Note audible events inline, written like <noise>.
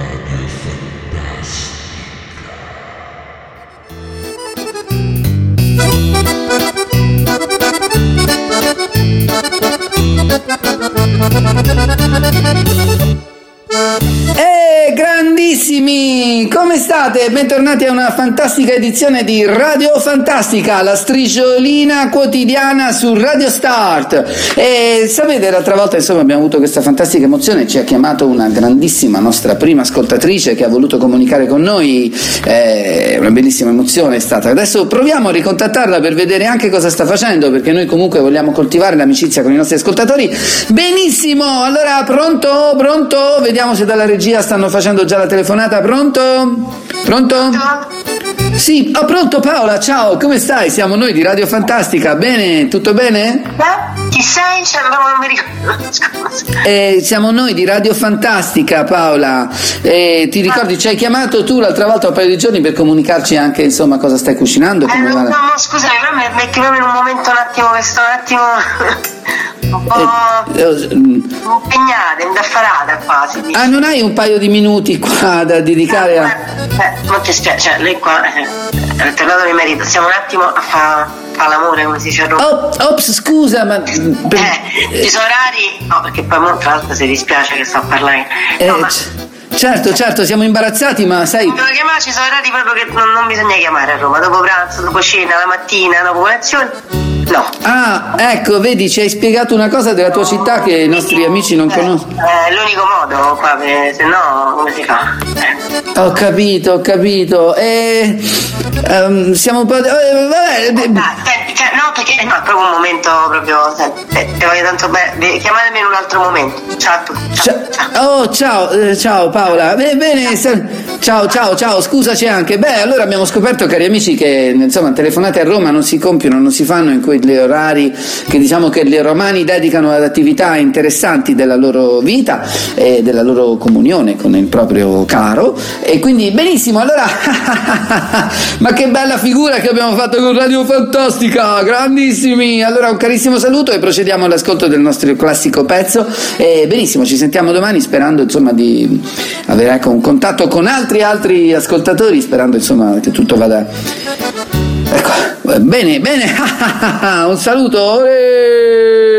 Eh, grandissimi! Come state? Bentornati a una fantastica edizione di Radio Fantastica, la strisciolina quotidiana su Radio Start. E sapete, l'altra volta insomma abbiamo avuto questa fantastica emozione, ci ha chiamato una grandissima nostra prima ascoltatrice che ha voluto comunicare con noi, eh, una bellissima emozione è stata. Adesso proviamo a ricontattarla per vedere anche cosa sta facendo, perché noi comunque vogliamo coltivare l'amicizia con i nostri ascoltatori. Benissimo, allora pronto? Pronto? Vediamo se dalla regia stanno facendo già la telefonata. Pronto? Pronto? Sì, oh, pronto Paola, ciao, come stai? Siamo noi di Radio Fantastica, bene? Tutto bene? Eh? Chi sei? Cioè, non mi ricordo. Eh, siamo noi di Radio Fantastica, Paola. Eh, ti ricordi, ci hai chiamato tu l'altra volta un paio di giorni per comunicarci anche insomma cosa stai cucinando? Eh, come no, va no, scusami, però mi metti proprio in un momento un attimo che sto un attimo un po' Eh, eh, mm. impegnata, indaffarata quasi. ah, non hai un paio di minuti qua da dedicare a... Eh, non ti spiace, cioè, lei qua eh, è tornato mio marito, stiamo un attimo a fare l'amore, come si dice a Roma. Oh, ops, scusa, ma... Eh, i suoi orari, no, perché poi mo, tra l'altro si dispiace che sto a parlare. eh, No, ma c- certo, certo, siamo imbarazzati, ma sai... devo chiamare, ci sono orari proprio che non, non bisogna chiamare a Roma, dopo pranzo, dopo cena, la mattina, dopo colazione. No. Ah, ecco, vedi, ci hai spiegato una cosa della tua città che i nostri amici non Eh, conoscono. È l'unico modo qua, per- se no come si fa? Eh. Ho capito, ho capito. E... ehm, siamo un po'... eh, vabbè, senti, cioè, no, perché no, è proprio un momento proprio. Te, te voglio tanto bene. Chiamatemi in un altro momento. Ciao a tutti. Ciao. Cia- oh, ciao, eh, ciao Paola. Beh, bene, ciao, ciao, ciao, scusaci anche. Beh, allora abbiamo scoperto, cari amici, che insomma, telefonate a Roma non si compiono, non si fanno in quegli orari che diciamo che i romani dedicano ad attività interessanti della loro vita e della loro comunione con il proprio caro. E quindi, benissimo, allora, <laughs> ma che bella figura che abbiamo fatto con Radio Fantastica, grandissimi. Allora, un carissimo saluto e procediamo all'ascolto del nostro classico pezzo. E benissimo, ci sentiamo domani sperando insomma di avere ecco, un contatto con altri altri ascoltatori, sperando insomma che tutto vada. Ecco, bene, bene, <laughs> un saluto. Eh.